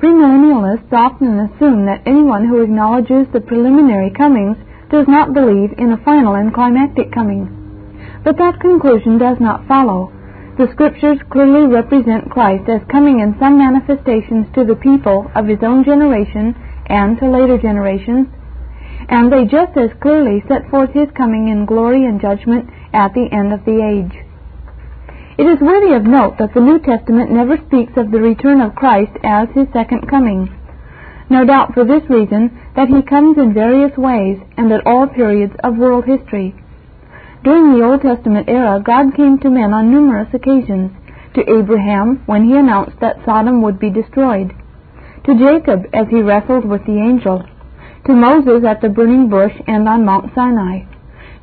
Premillennialists often assume that anyone who acknowledges the preliminary comings does not believe in a final and climactic coming. But that conclusion does not follow. The Scriptures clearly represent Christ as coming in some manifestations to the people of his own generation and to later generations, and they just as clearly set forth his coming in glory and judgment at the end of the age. It is worthy of note that the New Testament never speaks of the return of Christ as his second coming. No doubt for this reason that he comes in various ways and at all periods of world history. During the Old Testament era, God came to men on numerous occasions. To Abraham, when he announced that Sodom would be destroyed. To Jacob, as he wrestled with the angel. To Moses at the burning bush and on Mount Sinai.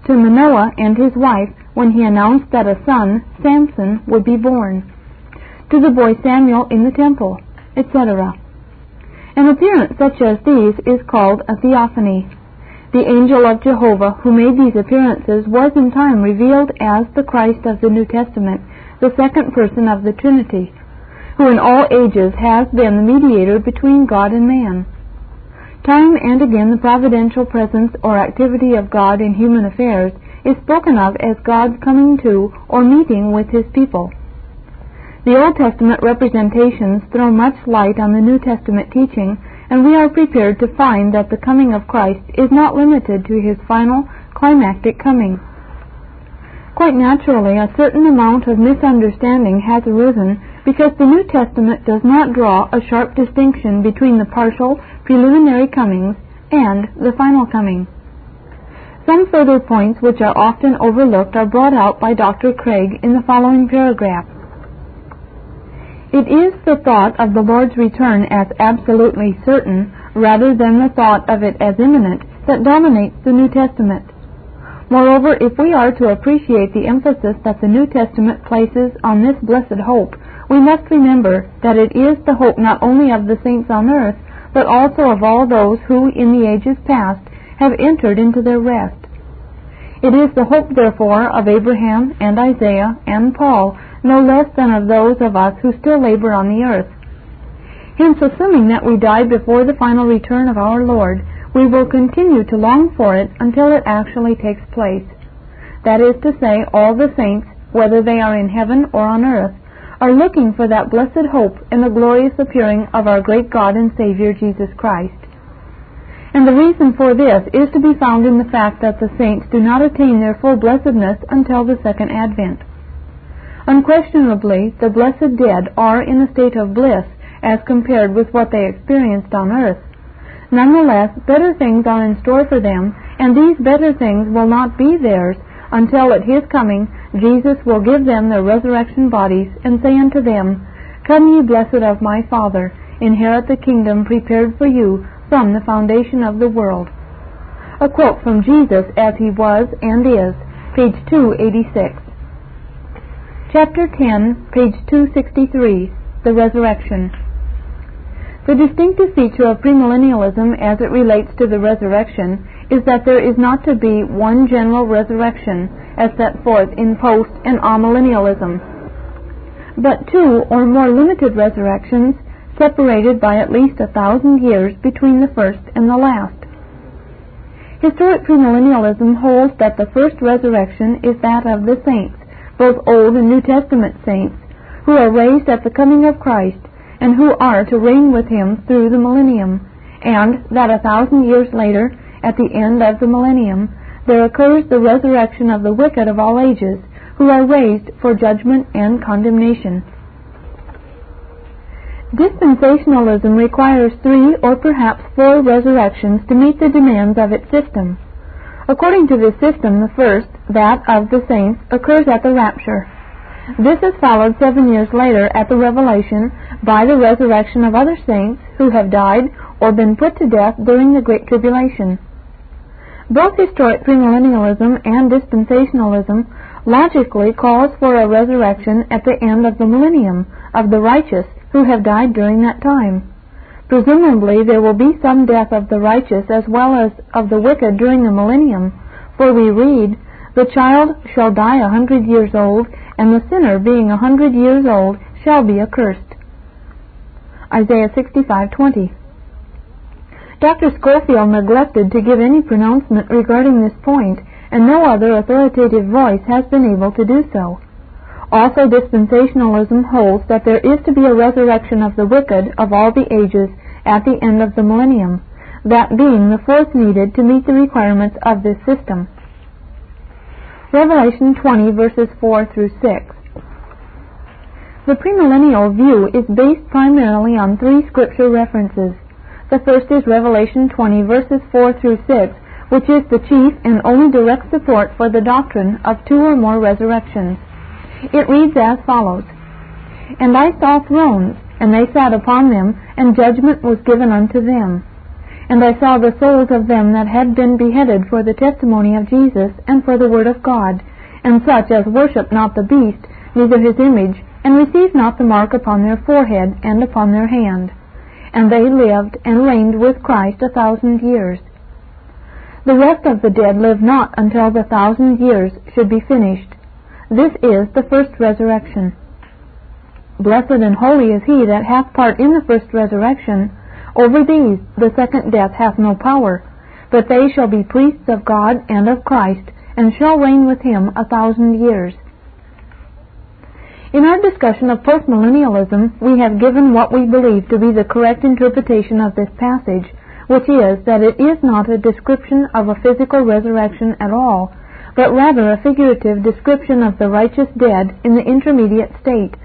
To Manoah and his wife, when he announced that a son, Samson, would be born. To the boy Samuel in the temple, etc. An appearance such as these is called a theophany. The angel of Jehovah who made these appearances was in time revealed as the Christ of the New Testament, the second person of the Trinity, who in all ages has been the mediator between God and man. Time and again the providential presence or activity of God in human affairs is spoken of as God coming to or meeting with his people. The Old Testament representations throw much light on the New Testament teaching and we are prepared to find that the coming of Christ is not limited to his final climactic coming. Quite naturally, a certain amount of misunderstanding has arisen because the New Testament does not draw a sharp distinction between the partial, preliminary comings and the final coming. Some further points which are often overlooked are brought out by Dr. Craig in the following paragraph. It is the thought of the Lord's return as absolutely certain, rather than the thought of it as imminent, that dominates the New Testament. Moreover, if we are to appreciate the emphasis that the New Testament places on this blessed hope, we must remember that it is the hope not only of the saints on earth, but also of all those who, in the ages past, have entered into their rest. It is the hope, therefore, of Abraham and Isaiah and Paul no less than of those of us who still labor on the earth. Hence, assuming that we die before the final return of our Lord, we will continue to long for it until it actually takes place. That is to say, all the saints, whether they are in heaven or on earth, are looking for that blessed hope in the glorious appearing of our great God and Savior Jesus Christ. And the reason for this is to be found in the fact that the saints do not attain their full blessedness until the second advent. Unquestionably, the blessed dead are in a state of bliss as compared with what they experienced on earth. Nonetheless, better things are in store for them, and these better things will not be theirs until at his coming Jesus will give them their resurrection bodies and say unto them, Come ye blessed of my Father, inherit the kingdom prepared for you from the foundation of the world. A quote from Jesus as he was and is, page 286. Chapter 10, page 263, The Resurrection. The distinctive feature of premillennialism as it relates to the resurrection is that there is not to be one general resurrection as set forth in post and amillennialism, but two or more limited resurrections separated by at least a thousand years between the first and the last. Historic premillennialism holds that the first resurrection is that of the saints, both Old and New Testament saints, who are raised at the coming of Christ, and who are to reign with him through the millennium, and that a thousand years later, at the end of the millennium, there occurs the resurrection of the wicked of all ages, who are raised for judgment and condemnation. Dispensationalism requires three or perhaps four resurrections to meet the demands of its system. According to this system, the first, that of the saints, occurs at the rapture. This is followed seven years later at the revelation by the resurrection of other saints who have died or been put to death during the Great Tribulation. Both historic premillennialism and dispensationalism logically calls for a resurrection at the end of the millennium of the righteous who have died during that time. Presumably there will be some death of the righteous as well as of the wicked during the millennium, for we read, The child shall die a hundred years old, and the sinner being a hundred years old shall be accursed. Isaiah 65:20. Dr. Scofield neglected to give any pronouncement regarding this point, and no other authoritative voice has been able to do so. Also, dispensationalism holds that there is to be a resurrection of the wicked of all the ages at the end of the millennium, that being the force needed to meet the requirements of this system. Revelation 20 verses 4 through 6. The premillennial view is based primarily on three scripture references. The first is Revelation 20 verses 4 through 6, which is the chief and only direct support for the doctrine of two or more resurrections. It reads as follows And I saw thrones, and they sat upon them, and judgment was given unto them. And I saw the souls of them that had been beheaded for the testimony of Jesus and for the word of God, and such as worship not the beast, neither his image, and receive not the mark upon their forehead and upon their hand. And they lived and reigned with Christ a thousand years. The rest of the dead live not until the thousand years should be finished. This is the first resurrection. Blessed and holy is he that hath part in the first resurrection. Over these the second death hath no power, but they shall be priests of God and of Christ, and shall reign with him a thousand years. In our discussion of postmillennialism, we have given what we believe to be the correct interpretation of this passage, which is that it is not a description of a physical resurrection at all, but rather a figurative description of the righteous dead in the intermediate state,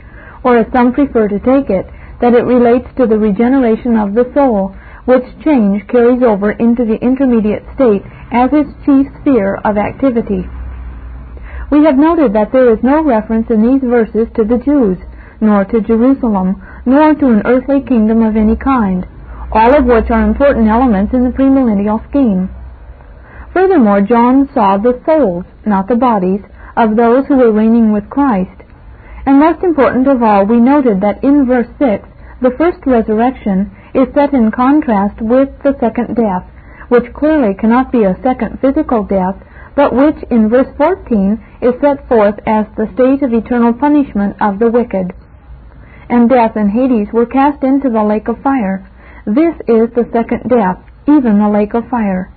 or as some prefer to take it, that it relates to the regeneration of the soul, which change carries over into the intermediate state as its chief sphere of activity. We have noted that there is no reference in these verses to the Jews, nor to Jerusalem, nor to an earthly kingdom of any kind, all of which are important elements in the premillennial scheme. Furthermore, John saw the souls, not the bodies, of those who were reigning with Christ. And most important of all, we noted that in verse 6, the first resurrection is set in contrast with the second death, which clearly cannot be a second physical death, but which in verse 14 is set forth as the state of eternal punishment of the wicked. And death and Hades were cast into the lake of fire. This is the second death, even the lake of fire.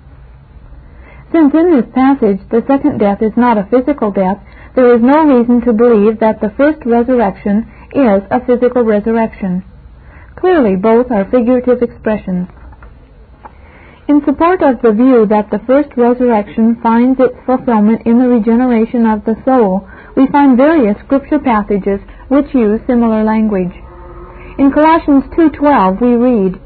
Since in this passage the second death is not a physical death, there is no reason to believe that the first resurrection is a physical resurrection. Clearly, both are figurative expressions. In support of the view that the first resurrection finds its fulfillment in the regeneration of the soul, we find various scripture passages which use similar language. In Colossians 2:12 we read,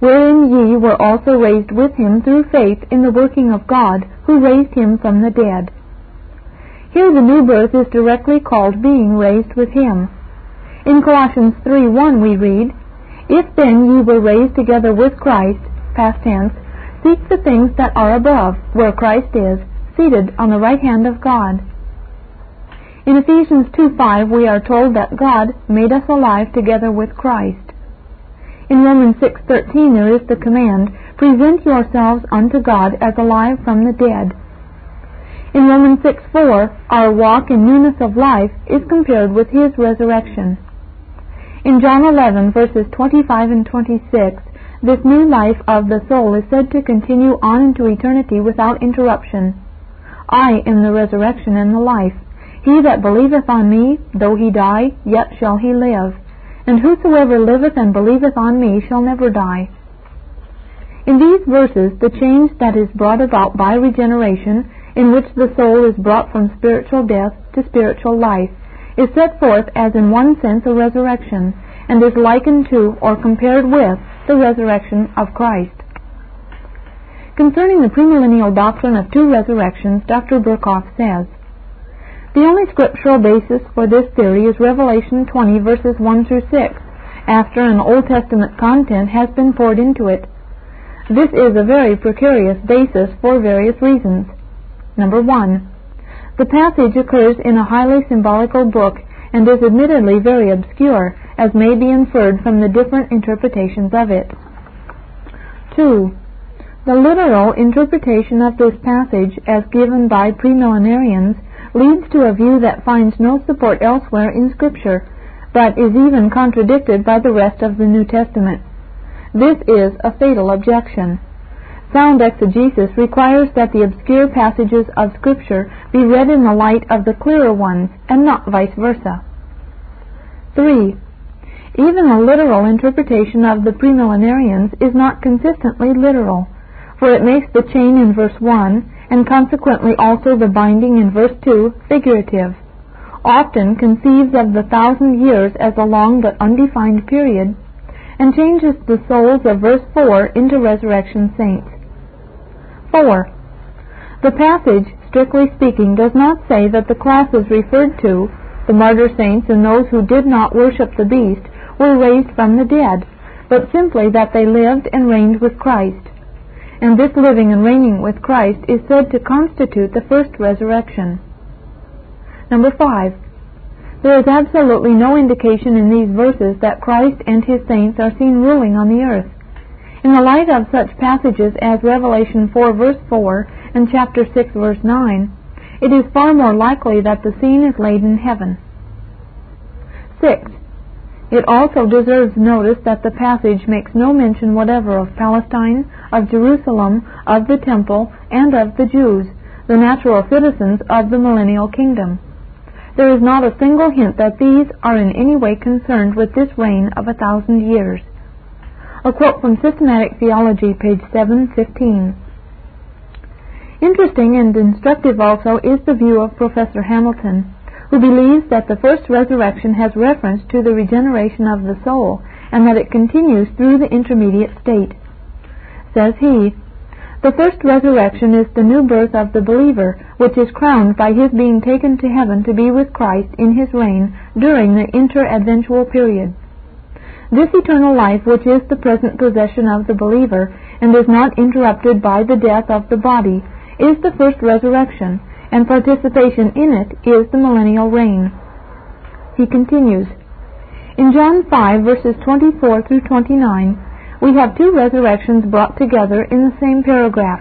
"Wherein ye were also raised with him through faith in the working of God, who raised him from the dead." Here the new birth is directly called being raised with him. In Colossians 3:1 we read, "If then ye were raised together with Christ, past tense, Seek the things that are above, where Christ is, seated on the right hand of God. In Ephesians 2:5 we are told that God made us alive together with Christ. In Romans 6:13 there is the command, "Present yourselves unto God as alive from the dead." In Romans 6:4 our walk in newness of life is compared with his resurrection. In John 11 verses 25 and 26 this new life of the soul is said to continue on into eternity without interruption. I am the resurrection and the life. He that believeth on me, though he die, yet shall he live. And whosoever liveth and believeth on me shall never die. In these verses, the change that is brought about by regeneration, in which the soul is brought from spiritual death to spiritual life, is set forth as in one sense a resurrection, and is likened to or compared with the resurrection of Christ. Concerning the premillennial doctrine of two resurrections, Dr. Berkhof says, The only scriptural basis for this theory is Revelation 20 verses 1 through 6, after an Old Testament content has been poured into it. This is a very precarious basis for various reasons. Number one, the passage occurs in a highly symbolical book and is admittedly very obscure, as may be inferred from the different interpretations of it. 2. The literal interpretation of this passage, as given by premillenarians, leads to a view that finds no support elsewhere in Scripture, but is even contradicted by the rest of the New Testament. This is a fatal objection. Sound exegesis requires that the obscure passages of Scripture be read in the light of the clearer ones, and not vice versa. 3. Even a literal interpretation of the premillenarians is not consistently literal, for it makes the chain in verse 1, and consequently also the binding in verse 2, figurative often conceives of the thousand years as a long but undefined period, and changes the souls of verse 4 into resurrection saints. 4. The passage, strictly speaking, does not say that the classes referred to, the martyr saints and those who did not worship the beast, were raised from the dead, but simply that they lived and reigned with Christ. And this living and reigning with Christ is said to constitute the first resurrection. Number five, there is absolutely no indication in these verses that Christ and his saints are seen ruling on the earth. In the light of such passages as Revelation 4 verse 4 and chapter 6 verse 9, it is far more likely that the scene is laid in heaven. 6. It also deserves notice that the passage makes no mention whatever of Palestine, of Jerusalem, of the temple, and of the Jews, the natural citizens of the millennial kingdom. There is not a single hint that these are in any way concerned with this reign of a thousand years. A quote from Systematic Theology, page 715. Interesting and instructive also is the view of Professor Hamilton, who believes that the first resurrection has reference to the regeneration of the soul, and that it continues through the intermediate state. Says he, the first resurrection is the new birth of the believer, which is crowned by his being taken to heaven to be with Christ in his reign during the interadventual period. This eternal life, which is the present possession of the believer, and is not interrupted by the death of the body, is the first resurrection, and participation in it is the millennial reign. He continues, In John 5, verses 24 through 29, we have two resurrections brought together in the same paragraph.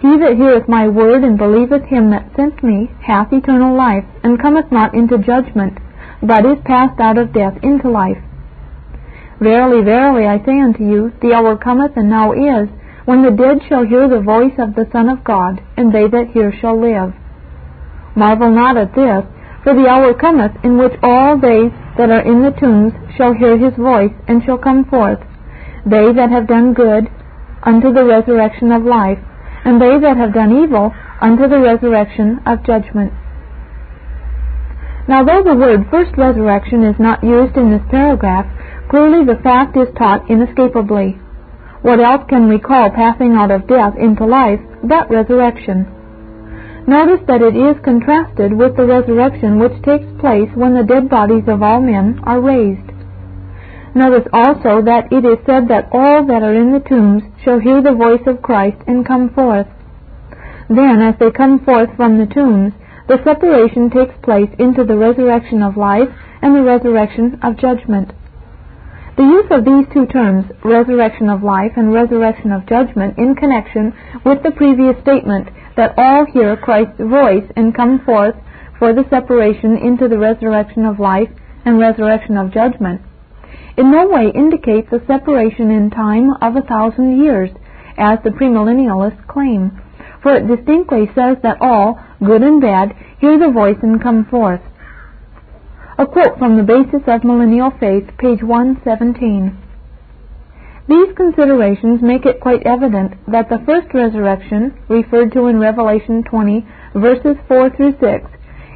He that heareth my word and believeth him that sent me hath eternal life, and cometh not into judgment, but is passed out of death into life. Verily, verily, I say unto you, the hour cometh, and now is, when the dead shall hear the voice of the Son of God, and they that hear shall live. Marvel not at this, for the hour cometh in which all they that are in the tombs shall hear his voice, and shall come forth they that have done good unto the resurrection of life, and they that have done evil unto the resurrection of judgment. Now, though the word first resurrection is not used in this paragraph, clearly the fact is taught inescapably. What else can we call passing out of death into life but resurrection? Notice that it is contrasted with the resurrection which takes place when the dead bodies of all men are raised. Notice also that it is said that all that are in the tombs shall hear the voice of Christ and come forth. Then, as they come forth from the tombs, the separation takes place into the resurrection of life and the resurrection of judgment. The use of these two terms, resurrection of life and resurrection of judgment, in connection with the previous statement that all hear Christ's voice and come forth for the separation into the resurrection of life and resurrection of judgment, in no way indicates a separation in time of a thousand years, as the premillennialists claim, for it distinctly says that all, good and bad, hear the voice and come forth. A quote from the Basis of Millennial Faith, page 117. These considerations make it quite evident that the first resurrection, referred to in Revelation 20, verses 4 through 6,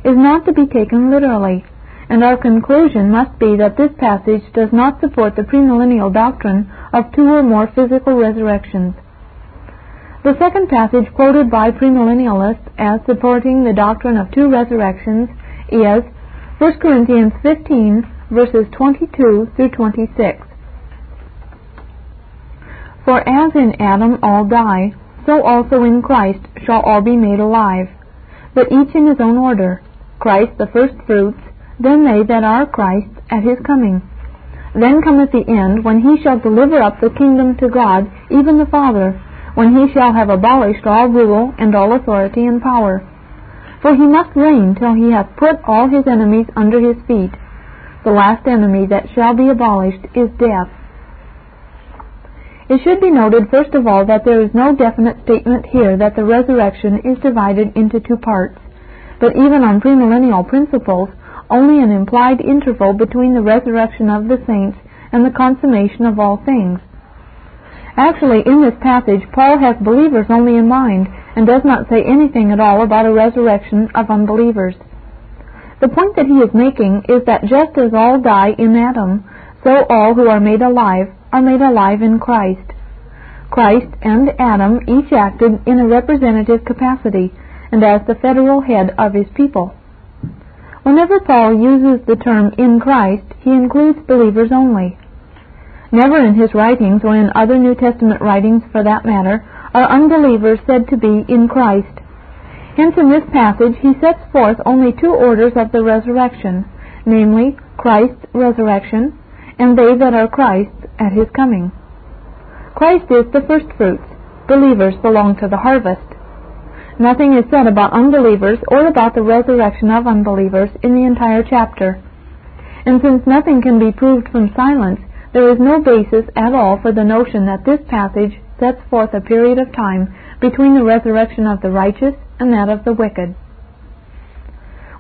is not to be taken literally and our conclusion must be that this passage does not support the premillennial doctrine of two or more physical resurrections. The second passage quoted by premillennialists as supporting the doctrine of two resurrections is 1 Corinthians 15, verses 22 through 26. For as in Adam all die, so also in Christ shall all be made alive, but each in his own order, Christ the first fruits, then they that are Christ's at his coming. Then cometh the end, when he shall deliver up the kingdom to God, even the Father, when he shall have abolished all rule and all authority and power. For he must reign till he hath put all his enemies under his feet. the last enemy that shall be abolished is death. It should be noted first of all that there is no definite statement here that the resurrection is divided into two parts, but even on premillennial principles, only an implied interval between the resurrection of the saints and the consummation of all things. Actually, in this passage, Paul has believers only in mind and does not say anything at all about a resurrection of unbelievers. The point that he is making is that just as all die in Adam, so all who are made alive are made alive in Christ. Christ and Adam each acted in a representative capacity and as the federal head of his people. Whenever Paul uses the term in Christ, he includes believers only. Never in his writings, or in other New Testament writings for that matter, are unbelievers said to be in Christ. Hence in this passage he sets forth only two orders of the resurrection, namely Christ's resurrection and they that are Christ's at his coming. Christ is the firstfruits. Believers belong to the harvest. Nothing is said about unbelievers or about the resurrection of unbelievers in the entire chapter. And since nothing can be proved from silence, there is no basis at all for the notion that this passage sets forth a period of time between the resurrection of the righteous and that of the wicked.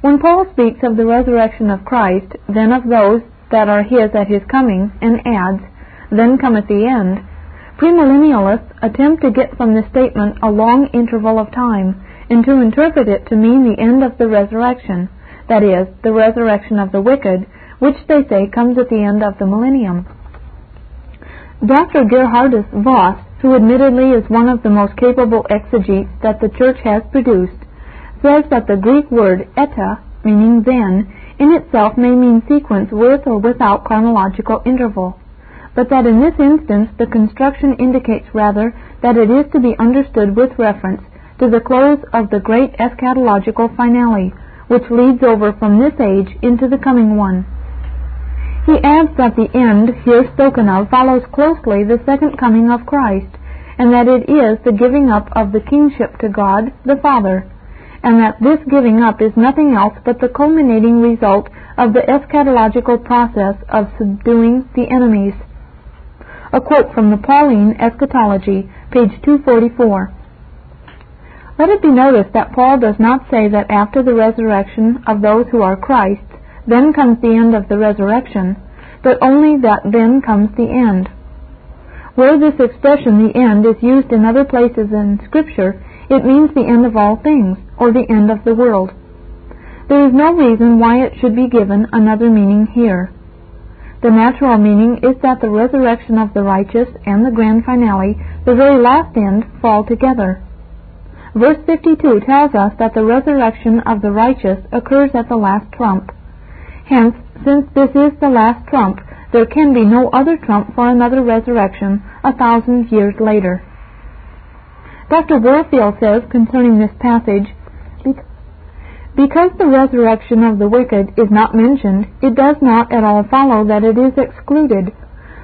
When Paul speaks of the resurrection of Christ, then of those that are his at his coming, and adds, Then cometh the end, premillennialists attempt to get from this statement a long interval of time, and to interpret it to mean the end of the resurrection, that is, the resurrection of the wicked, which they say comes at the end of the millennium. Dr. Geerhardus Vos who admittedly is one of the most capable exegetes that the Church has produced, says that the Greek word eta, meaning then, in itself may mean sequence with or without chronological interval, but that in this instance the construction indicates rather that it is to be understood with reference to the close of the great eschatological finale, which leads over from this age into the coming one. He adds that the end here spoken of follows closely the second coming of Christ, and that it is the giving up of the kingship to God the Father, and that this giving up is nothing else but the culminating result of the eschatological process of subduing the enemies. A quote from the Pauline Eschatology, page 244. Let it be noticed that Paul does not say that after the resurrection of those who are Christ's, then comes the end of the resurrection, but only that then comes the end. Where this expression, the end, is used in other places in Scripture, it means the end of all things, or the end of the world. There is no reason why it should be given another meaning here. The natural meaning is that the resurrection of the righteous and the grand finale, the very last end, fall together. Verse 52 tells us that the resurrection of the righteous occurs at the last trump. Hence, since this is the last trump, there can be no other trump for another resurrection a thousand years later. Dr. Warfield says concerning this passage, because the resurrection of the wicked is not mentioned, it does not at all follow that it is excluded.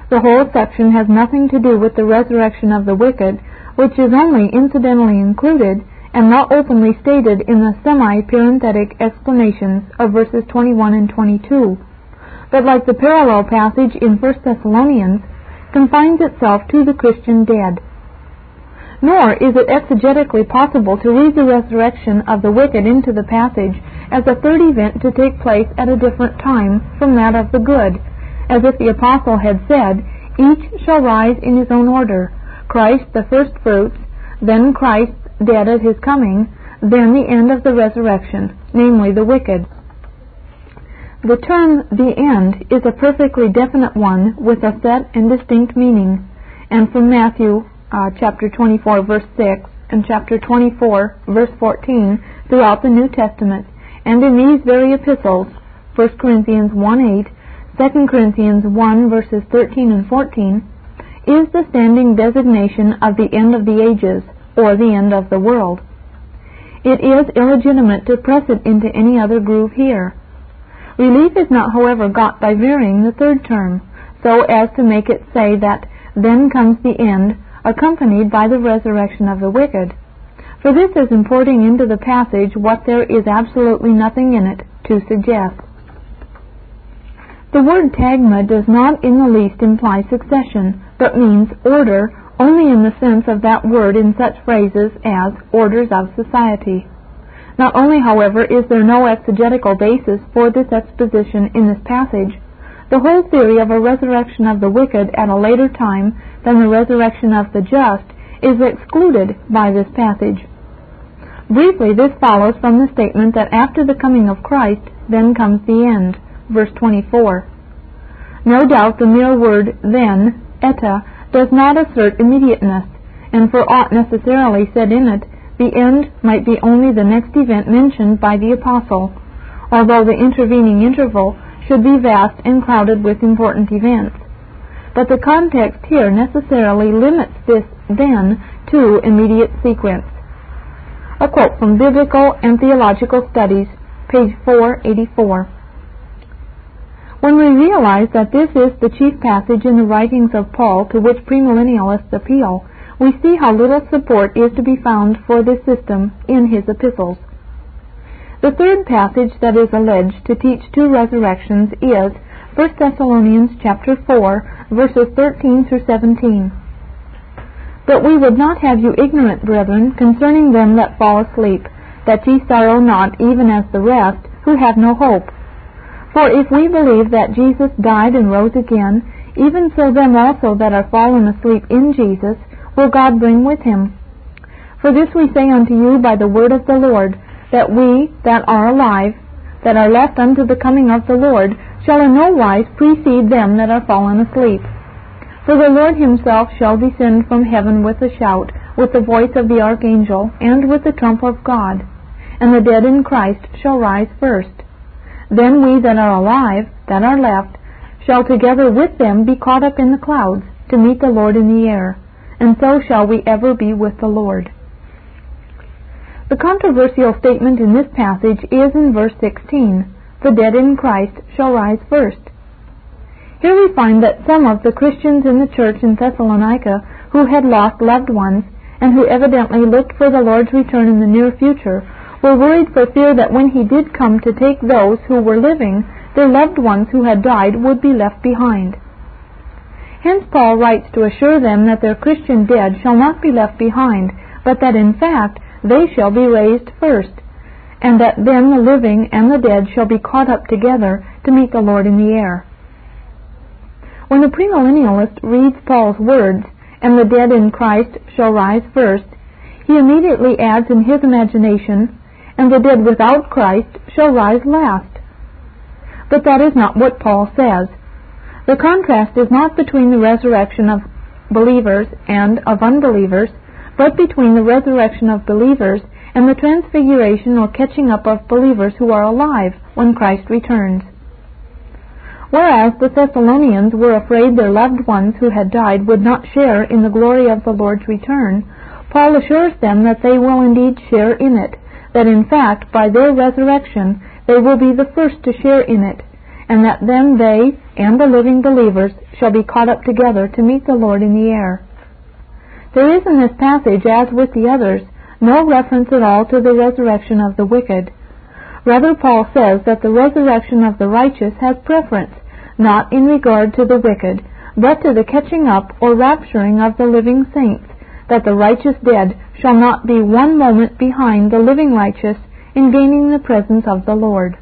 The whole section has nothing to do with the resurrection of the wicked, which is only incidentally included and not openly stated in the semi-parenthetic explanations of verses 21 and 22, but like the parallel passage in 1 Thessalonians, confines itself to the Christian dead. Nor is it exegetically possible to read the resurrection of the wicked into the passage as a third event to take place at a different time from that of the good, as if the apostle had said, Each shall rise in his own order, Christ the first fruits, then Christ dead at his coming, then the end of the resurrection, namely the wicked. The term the end is a perfectly definite one with a set and distinct meaning, and from Matthew uh, chapter 24 verse 6 and chapter 24 verse 14 throughout the New Testament, and in these very epistles, 1 Corinthians 1 8, 2 Corinthians 1 verses 13 and 14, is the standing designation of the end of the ages, or the end of the world. It is illegitimate to press it into any other groove here. Relief is not, however, got by varying the third term, so as to make it say that then comes the end, accompanied by the resurrection of the wicked. For this is importing into the passage what there is absolutely nothing in it to suggest. The word tagma does not in the least imply succession, but means order only in the sense of that word in such phrases as orders of society. Not only, however, is there no exegetical basis for this exposition in this passage, the whole theory of a resurrection of the wicked at a later time than the resurrection of the just is excluded by this passage. Briefly, this follows from the statement that after the coming of Christ, then comes the end. Verse 24. No doubt the mere word then, eta, does not assert immediateness, and for aught necessarily said in it, the end might be only the next event mentioned by the apostle, although the intervening interval should be vast and crowded with important events. But the context here necessarily limits this then to immediate sequence. A quote from Biblical and Theological Studies, page 484. When we realize that this is the chief passage in the writings of Paul to which premillennialists appeal, we see how little support is to be found for this system in his epistles. The third passage that is alleged to teach two resurrections is 1 Thessalonians chapter 4, verses 13 through 17. But we would not have you ignorant, brethren, concerning them that fall asleep, that ye sorrow not even as the rest, who have no hope. For if we believe that Jesus died and rose again, even so them also that are fallen asleep in Jesus will God bring with him. For this we say unto you by the word of the Lord, that we that are alive, that are left unto the coming of the Lord, shall in no wise precede them that are fallen asleep. For the Lord himself shall descend from heaven with a shout, with the voice of the archangel, and with the trump of God. And the dead in Christ shall rise first. Then we that are alive, that are left, shall together with them be caught up in the clouds, to meet the Lord in the air, and so shall we ever be with the Lord. The controversial statement in this passage is in verse 16, The dead in Christ shall rise first. Here we find that some of the Christians in the church in Thessalonica who had lost loved ones, and who evidently looked for the Lord's return in the near future, were worried for fear that when he did come to take those who were living, their loved ones who had died would be left behind. Hence Paul writes to assure them that their Christian dead shall not be left behind, but that in fact they shall be raised first, and that then the living and the dead shall be caught up together to meet the Lord in the air. When the premillennialist reads Paul's words, and the dead in Christ shall rise first, he immediately adds in his imagination, and the dead without Christ shall rise last. But that is not what Paul says. The contrast is not between the resurrection of believers and of unbelievers, but between the resurrection of believers and the transfiguration or catching up of believers who are alive when Christ returns. Whereas the Thessalonians were afraid their loved ones who had died would not share in the glory of the Lord's return, Paul assures them that they will indeed share in it, that in fact by their resurrection they will be the first to share in it, and that then they and the living believers shall be caught up together to meet the Lord in the air. There is in this passage, as with the others, no reference at all to the resurrection of the wicked. Rather, Paul says that the resurrection of the righteous has preference, not in regard to the wicked, but to the catching up or rapturing of the living saints, that the righteous dead shall not be one moment behind the living righteous in gaining the presence of the Lord.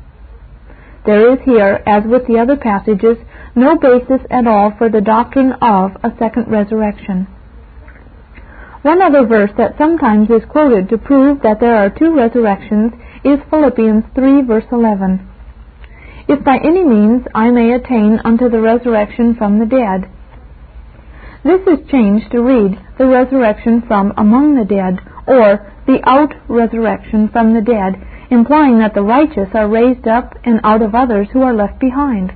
There is here, as with the other passages, no basis at all for the doctrine of a second resurrection. One other verse that sometimes is quoted to prove that there are two resurrections is Philippians 3 verse 11. If by any means I may attain unto the resurrection from the dead. This is changed to read the resurrection from among the dead, or the out resurrection from the dead, implying that the righteous are raised up and out of others who are left behind.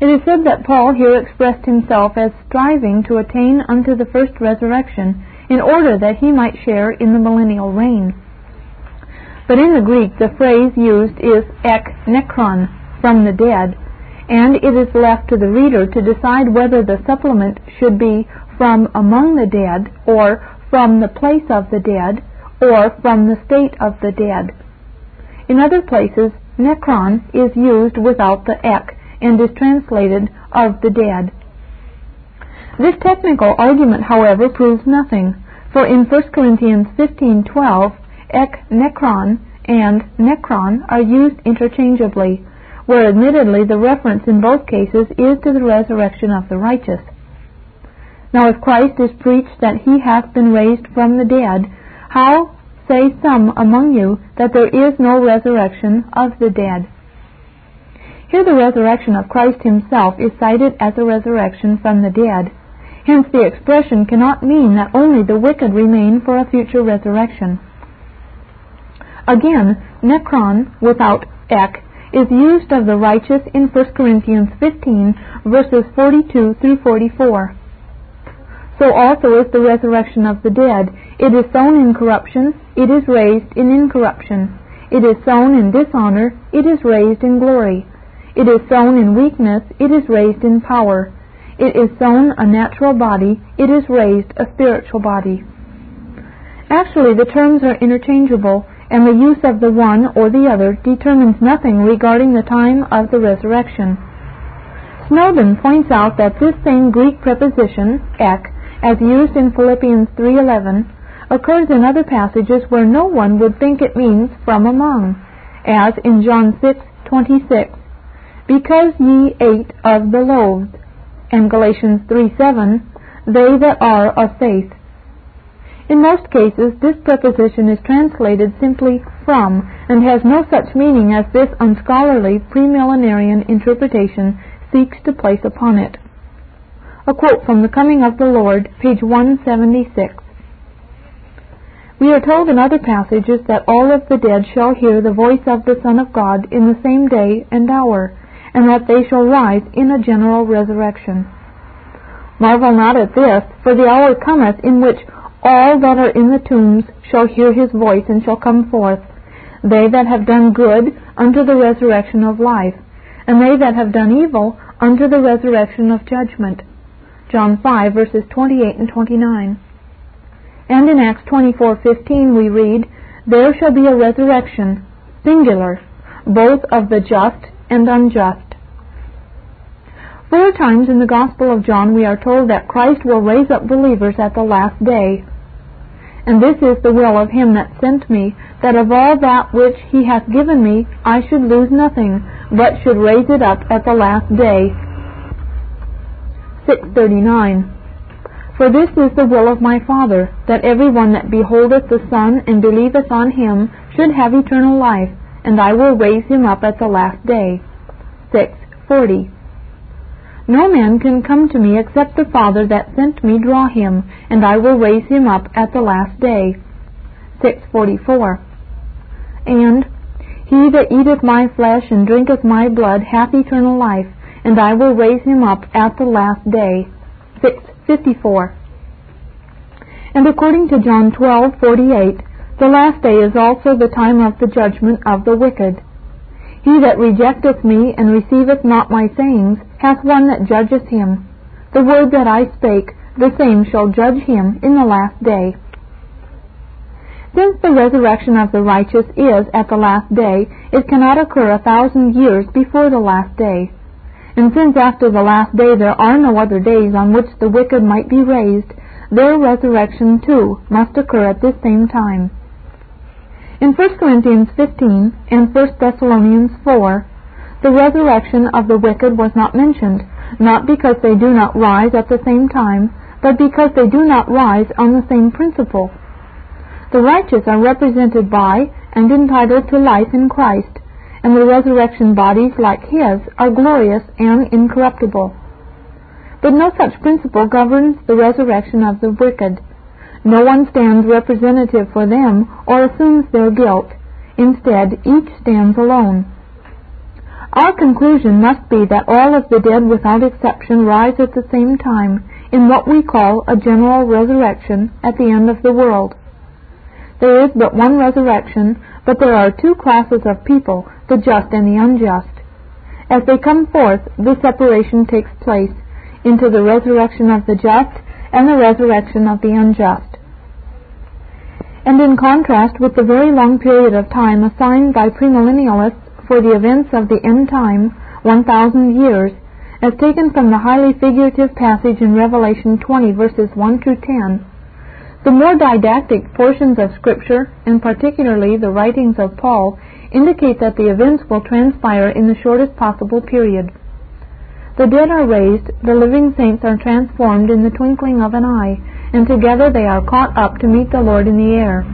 It is said that Paul here expressed himself as striving to attain unto the first resurrection in order that he might share in the millennial reign. But in the Greek, the phrase used is ek nekron, from the dead, and it is left to the reader to decide whether the supplement should be from among the dead, or from the place of the dead, or from the state of the dead. In other places, nekron is used without the ek, and is translated of the dead. This technical argument, however, proves nothing, for in 1 Corinthians 15:12, ek nekron and nekron are used interchangeably, where admittedly the reference in both cases is to the resurrection of the righteous. Now if Christ is preached that he hath been raised from the dead, how say some among you that there is no resurrection of the dead? Here the resurrection of Christ himself is cited as a resurrection from the dead. Hence the expression cannot mean that only the wicked remain for a future resurrection. Again, nekron without ek is used of the righteous in 1 Corinthians 15 verses 42 through 44. So also is the resurrection of the dead. It is sown in corruption, it is raised in incorruption. It is sown in dishonor, it is raised in glory. It is sown in weakness, it is raised in power. It is sown a natural body, it is raised a spiritual body. Actually, the terms are interchangeable, and the use of the one or the other determines nothing regarding the time of the resurrection. Snowden points out that this same Greek preposition, ek, as used in Philippians 3.11, occurs in other passages where no one would think it means from among, as in John 6:26, because ye ate of the loaves, and Galatians 3:7, they that are of faith. In most cases, this preposition is translated simply from, and has no such meaning as this unscholarly premillenarian interpretation seeks to place upon it. A quote from The Coming of the Lord, page 176. We are told in other passages that all of the dead shall hear the voice of the Son of God in the same day and hour, and that they shall rise in a general resurrection. Marvel not at this, for the hour cometh in which all that are in the tombs shall hear his voice and shall come forth, they that have done good unto the resurrection of life, and they that have done evil unto the resurrection of judgment. John 5 verses 28 and 29. And in Acts 24:15 we read, There shall be a resurrection, singular, both of the just and unjust. Four times in the Gospel of John we are told that Christ will raise up believers at the last day. And this is the will of him that sent me, that of all that which he hath given me I should lose nothing, but should raise it up at the last day. 639. For this is the will of my Father, that every one that beholdeth the Son and believeth on him should have eternal life, and I will raise him up at the last day. 640. No man can come to me except the Father that sent me draw him, and I will raise him up at the last day. 644. And he that eateth my flesh and drinketh my blood hath eternal life, and I will raise him up at the last day. 654. And according to John 12:48, the last day is also the time of the judgment of the wicked. He that rejecteth me and receiveth not my sayings hath one that judgeth him. The word that I spake, the same shall judge him in the last day. Since the resurrection of the righteous is at the last day, it cannot occur a thousand years before the last day. And since after the last day there are no other days on which the wicked might be raised, their resurrection too must occur at this same time. In 1 Corinthians 15 and 1 Thessalonians 4, the resurrection of the wicked was not mentioned, not because they do not rise at the same time, but because they do not rise on the same principle. The righteous are represented by and entitled to life in Christ, and the resurrection bodies like his are glorious and incorruptible. But no such principle governs the resurrection of the wicked. No one stands representative for them or assumes their guilt. Instead, each stands alone. Our conclusion must be that all of the dead without exception rise at the same time in what we call a general resurrection at the end of the world. There is but one resurrection, but there are two classes of people, the just and the unjust. As they come forth, the separation takes place into the resurrection of the just and the resurrection of the unjust. And in contrast with the very long period of time assigned by premillennialists for the events of the end time, 1,000 years, as taken from the highly figurative passage in Revelation 20 verses 1 through 10, the more didactic portions of Scripture, and particularly the writings of Paul, indicate that the events will transpire in the shortest possible period. The dead are raised, the living saints are transformed in the twinkling of an eye, and together they are caught up to meet the Lord in the air.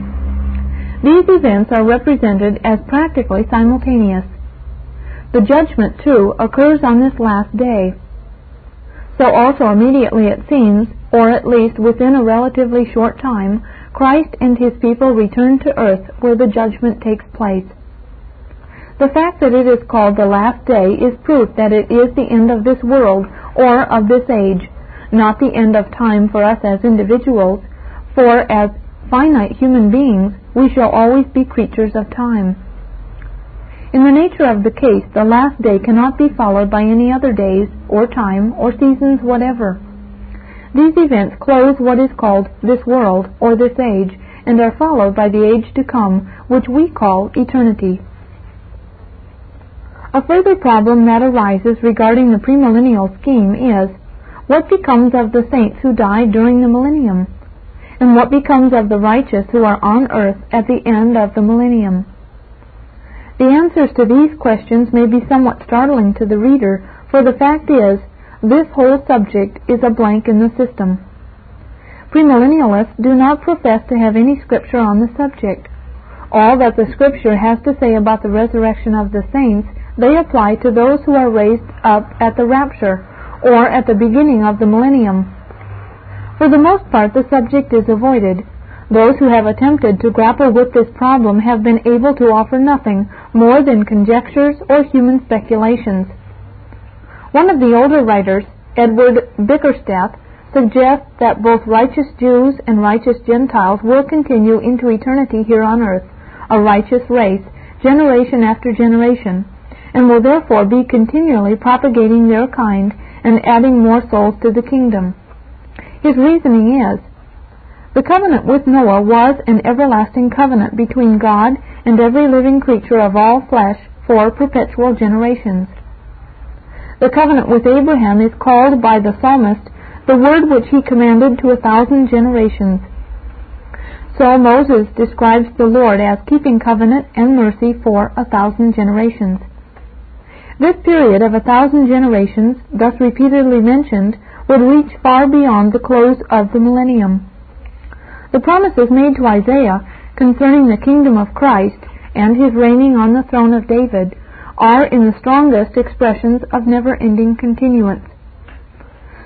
These events are represented as practically simultaneous. The judgment, too, occurs on this last day. So also immediately it seems, or at least within a relatively short time, Christ and his people return to earth where the judgment takes place. The fact that it is called the last day is proof that it is the end of this world or of this age, not the end of time for us as individuals, for as finite human beings we shall always be creatures of time. In the nature of the case, the last day cannot be followed by any other days, or time, or seasons whatever. These events close what is called this world, or this age, and are followed by the age to come, which we call eternity. A further problem that arises regarding the premillennial scheme is, what becomes of the saints who died during the millennium? And what becomes of the righteous who are on earth at the end of the millennium? The answers to these questions may be somewhat startling to the reader, for the fact is, this whole subject is a blank in the system. Premillennialists do not profess to have any scripture on the subject. All that the scripture has to say about the resurrection of the saints they apply to those who are raised up at the rapture, or at the beginning of the millennium. For the most part the subject is avoided, those who have attempted to grapple with this problem have been able to offer nothing more than conjectures or human speculations. One of the older writers, Edward Bickersteth, suggests that both righteous Jews and righteous Gentiles will continue into eternity here on earth, a righteous race, generation after generation, and will therefore be continually propagating their kind and adding more souls to the kingdom. His reasoning is the covenant with Noah was an everlasting covenant between God and every living creature of all flesh for perpetual generations. The covenant with Abraham is called by the psalmist the word which he commanded to a thousand generations. So Moses describes the Lord as keeping covenant and mercy for a thousand generations. This period of a thousand generations, thus repeatedly mentioned, would reach far beyond the close of the millennium. The promises made to Isaiah concerning the kingdom of Christ and his reigning on the throne of David are in the strongest expressions of never-ending continuance.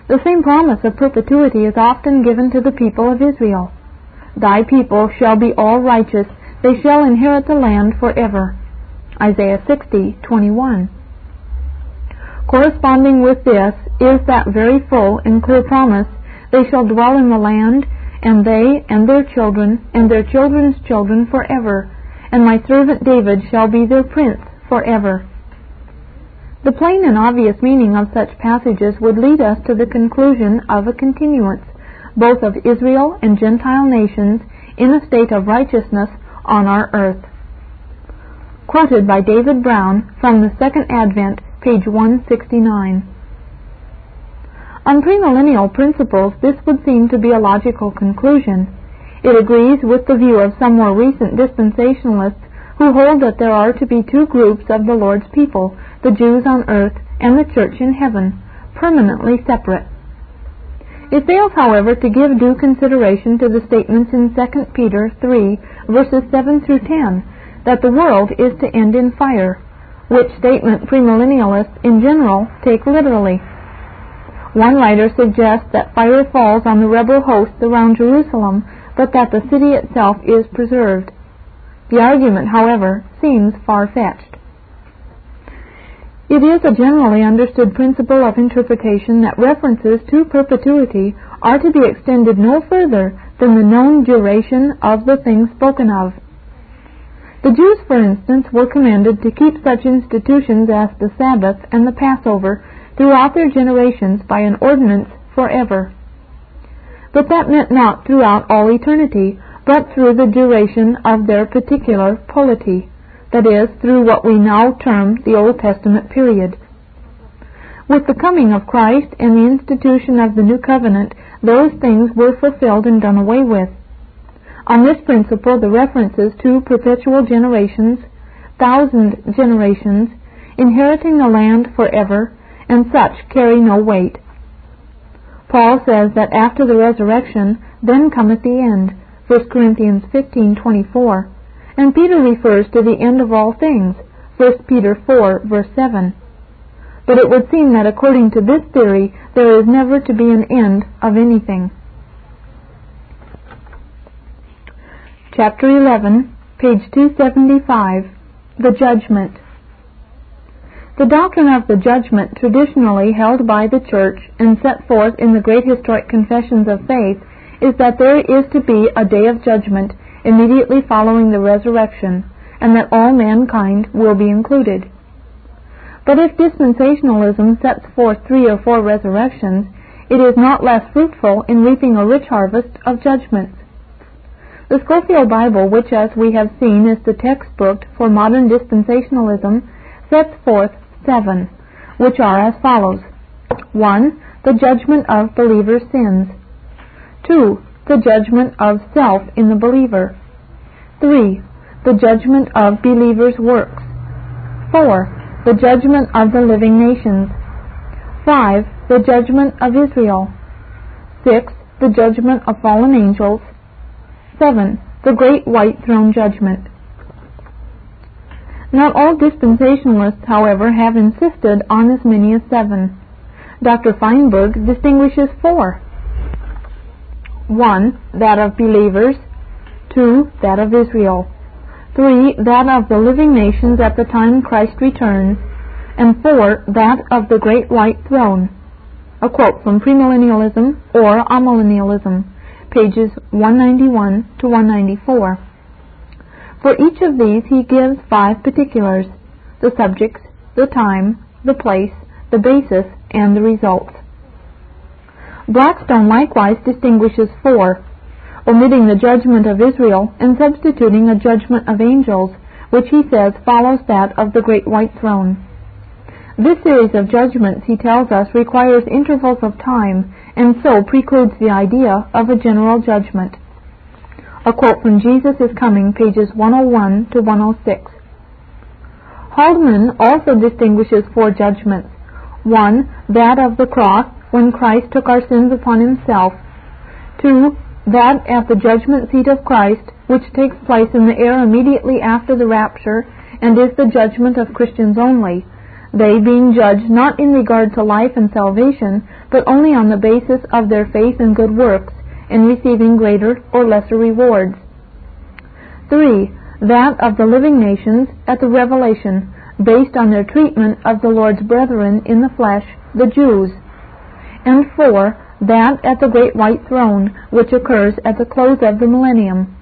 The same promise of perpetuity is often given to the people of Israel. Thy people shall be all righteous, they shall inherit the land forever. Isaiah 60:21. Corresponding with this is that very full and clear promise, they shall dwell in the land and they and their children and their children's children forever, and my servant David shall be their prince forever. The plain and obvious meaning of such passages would lead us to the conclusion of a continuance, both of Israel and Gentile nations, in a state of righteousness on our earth. Quoted by David Brown from the Second Advent, page 169. On premillennial principles, this would seem to be a logical conclusion. It agrees with the view of some more recent dispensationalists who hold that there are to be two groups of the Lord's people, the Jews on earth and the church in heaven, permanently separate. It fails, however, to give due consideration to the statements in 2 Peter 3, verses 7 through 10, that the world is to end in fire, which statement premillennialists in general take literally. One writer suggests that fire falls on the rebel hosts around Jerusalem, but that the city itself is preserved. The argument, however, seems far-fetched. It is a generally understood principle of interpretation that references to perpetuity are to be extended no further than the known duration of the thing spoken of. The Jews, for instance, were commanded to keep such institutions as the Sabbath and the Passover throughout their generations by an ordinance forever. But that meant not throughout all eternity, but through the duration of their particular polity, that is, through what we now term the Old Testament period. With the coming of Christ and the institution of the new covenant, those things were fulfilled and done away with. On this principle, the references to perpetual generations, thousand generations, inheriting the land forever, and such carry no weight. Paul says that after the resurrection, then cometh the end, 1 Corinthians 15:24, and Peter refers to the end of all things, 1 Peter 4 verse 7. But it would seem that according to this theory, there is never to be an end of anything. Chapter 11, page 275, The Judgment. The doctrine of the judgment traditionally held by the Church and set forth in the great historic confessions of faith is that there is to be a day of judgment immediately following the resurrection, and that all mankind will be included. But if dispensationalism sets forth three or four resurrections, it is not less fruitful in reaping a rich harvest of judgments. The Scofield Bible, which as we have seen is the textbook for modern dispensationalism, sets forth seven, which are as follows. 1. The judgment of believers' sins. 2. The judgment of self in the believer. 3. The judgment of believers' works. 4 the judgment of the living nations. 5. The judgment of Israel. 6. The judgment of fallen angels. 7. The great white throne judgment. Not all dispensationalists, however, have insisted on as many as seven. Dr. Feinberg distinguishes four. 1. That of believers. 2. That of Israel. 3. That of the living nations at the time Christ returns. And 4. That of the great white throne. A quote from Premillennialism or Amillennialism, pages 191 to 194. For each of these he gives five particulars the subjects, the time, the place, the basis, and the results. Blackstone likewise distinguishes four omitting the judgment of Israel and substituting a judgment of angels, which he says follows that of the great white throne. This series of judgments, he tells us, requires intervals of time and so precludes the idea of a general judgment. A quote from Jesus is Coming, pages 101 to 106. Haldeman also distinguishes four judgments. One, that of the cross, when Christ took our sins upon himself. Two, that at the judgment seat of Christ, which takes place in the air immediately after the rapture, and is the judgment of Christians only, they being judged not in regard to life and salvation, but only on the basis of their faith and good works, in receiving greater or lesser rewards. 3. That of the living nations at the revelation, based on their treatment of the Lord's brethren in the flesh, the Jews. And 4 that at the great white throne, which occurs at the close of the millennium.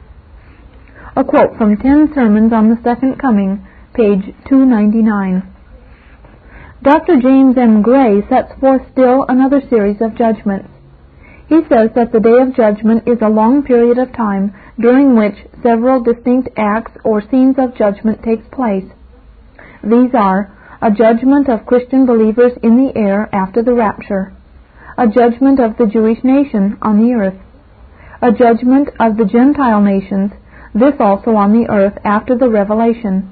A quote from Ten Sermons on the Second Coming, page 299. Dr. James M. Gray sets forth still another series of judgments. He says that the day of judgment is a long period of time during which several distinct acts or scenes of judgment takes place. These are a judgment of Christian believers in the air after the rapture, a judgment of the Jewish nation on the earth, a judgment of the Gentile nations, this also on the earth after the revelation,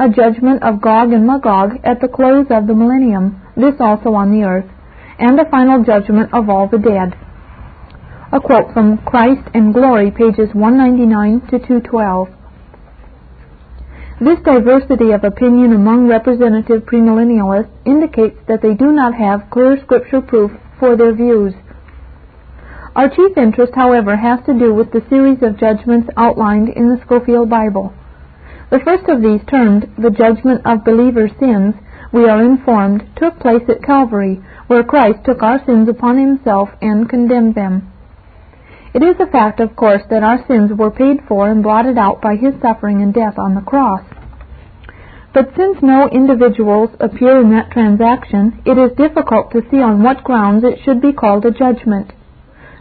a judgment of Gog and Magog at the close of the millennium, this also on the earth, and a final judgment of all the dead. A quote from Christ and Glory, pages 199 to 212. This diversity of opinion among representative premillennialists indicates that they do not have clear scripture proof for their views. Our chief interest, however, has to do with the series of judgments outlined in the Scofield Bible. The first of these, termed the judgment of believers' sins, we are informed, took place at Calvary, where Christ took our sins upon himself and condemned them. It is a fact, of course, that our sins were paid for and blotted out by his suffering and death on the cross. But since no individuals appear in that transaction, it is difficult to see on what grounds it should be called a judgment.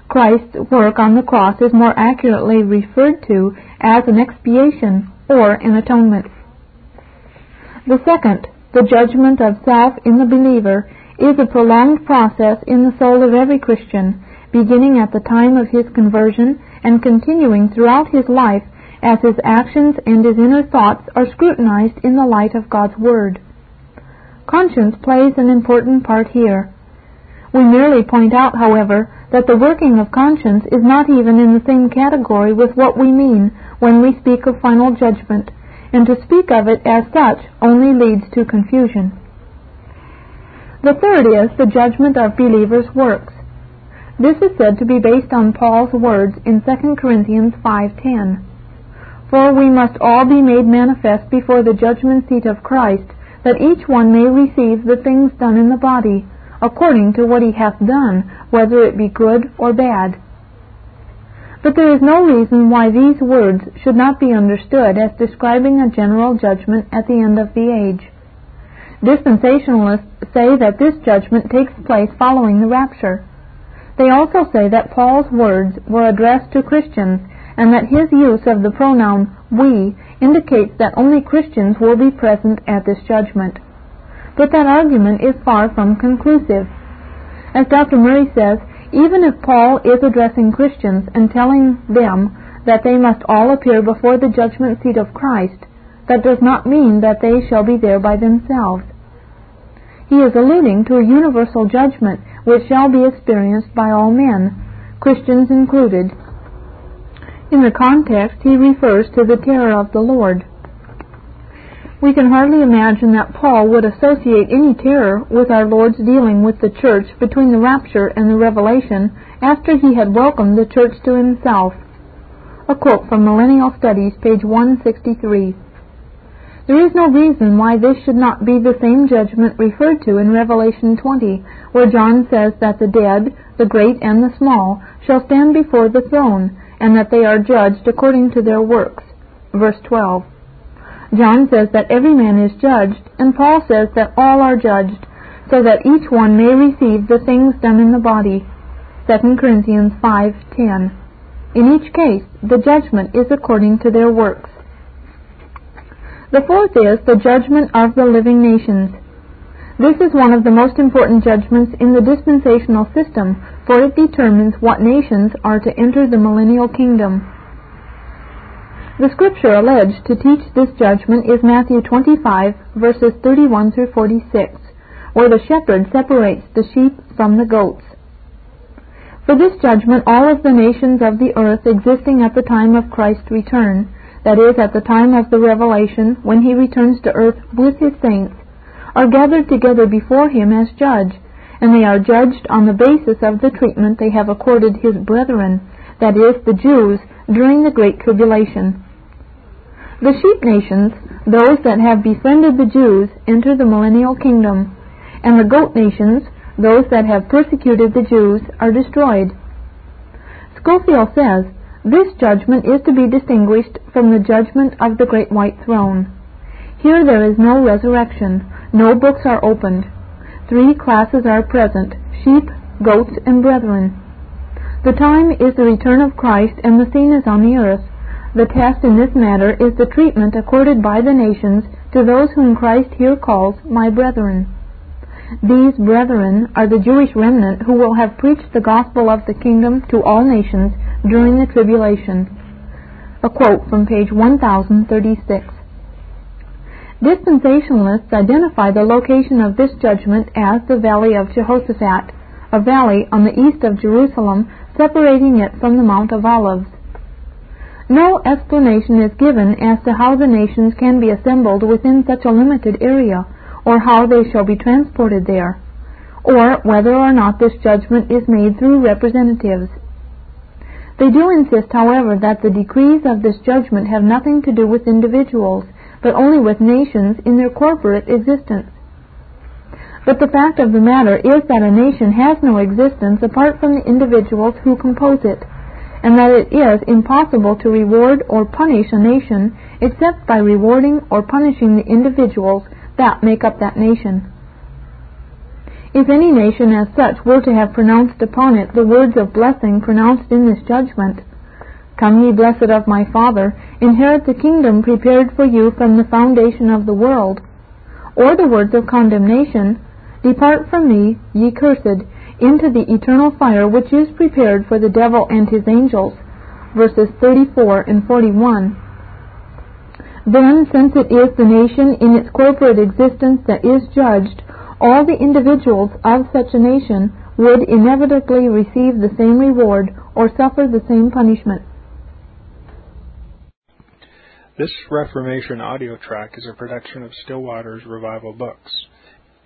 Christ's work on the cross is more accurately referred to as an expiation or an atonement. The second, the judgment of self in the believer, is a prolonged process in the soul of every Christian, beginning at the time of his conversion and continuing throughout his life as his actions and his inner thoughts are scrutinized in the light of God's Word. Conscience plays an important part here. We merely point out, however, that the working of conscience is not even in the same category with what we mean when we speak of final judgment, and to speak of it as such only leads to confusion. The third is the judgment of believers' works. This is said to be based on Paul's words in 2 Corinthians 5:10. For we must all be made manifest before the judgment seat of Christ, that each one may receive the things done in the body, according to what he hath done, whether it be good or bad. But there is no reason why these words should not be understood as describing a general judgment at the end of the age. Dispensationalists say that this judgment takes place following the rapture. They also say that Paul's words were addressed to Christians and that his use of the pronoun we indicates that only Christians will be present at this judgment. But that argument is far from conclusive. As Dr. Murray says, even if Paul is addressing Christians and telling them that they must all appear before the judgment seat of Christ, that does not mean that they shall be there by themselves. He is alluding to a universal judgment which shall be experienced by all men, Christians included. In the context, he refers to the terror of the Lord. We can hardly imagine that Paul would associate any terror with our Lord's dealing with the church between the rapture and the revelation after he had welcomed the church to himself. A quote from Millennial Studies, page 163. There is no reason why this should not be the same judgment referred to in Revelation 20, where John says that the dead, the great and the small, shall stand before the throne, and that they are judged according to their works. Verse 12. John says that every man is judged, and Paul says that all are judged, so that each one may receive the things done in the body. 2 Corinthians 5:10. In each case, the judgment is according to their works. The fourth is the judgment of the living nations. This is one of the most important judgments in the dispensational system, for it determines what nations are to enter the millennial kingdom. The scripture alleged to teach this judgment is Matthew 25, verses 31 through 46, where the shepherd separates the sheep from the goats. For this judgment, all of the nations of the earth existing at the time of Christ's return that is, at the time of the revelation, when he returns to earth with his saints, are gathered together before him as judge, and they are judged on the basis of the treatment they have accorded his brethren, that is, the Jews, during the Great Tribulation. The sheep nations, those that have befriended the Jews, enter the millennial kingdom, and the goat nations, those that have persecuted the Jews, are destroyed. Scofield says, this judgment is to be distinguished from the judgment of the great white throne. Here there is no resurrection, no books are opened. Three classes are present sheep, goats, and brethren. The time is the return of Christ, and the scene is on the earth. The test in this matter is the treatment accorded by the nations to those whom Christ here calls my brethren. These brethren are the Jewish remnant who will have preached the gospel of the kingdom to all nations during the tribulation. A quote from page 1036. Dispensationalists identify the location of this judgment as the Valley of Jehoshaphat, a valley on the east of Jerusalem separating it from the Mount of Olives. No explanation is given as to how the nations can be assembled within such a limited area or how they shall be transported there, or whether or not this judgment is made through representatives. They do insist, however, that the decrees of this judgment have nothing to do with individuals, but only with nations in their corporate existence. But the fact of the matter is that a nation has no existence apart from the individuals who compose it, and that it is impossible to reward or punish a nation except by rewarding or punishing the individuals that make up that nation. If any nation as such were to have pronounced upon it the words of blessing pronounced in this judgment, Come ye blessed of my Father, inherit the kingdom prepared for you from the foundation of the world, or the words of condemnation, Depart from me, ye cursed, into the eternal fire which is prepared for the devil and his angels. Verses 34 and 41. Then, since it is the nation in its corporate existence that is judged, all the individuals of such a nation would inevitably receive the same reward or suffer the same punishment. This Reformation audio track is a production of Still Waters Revival Books.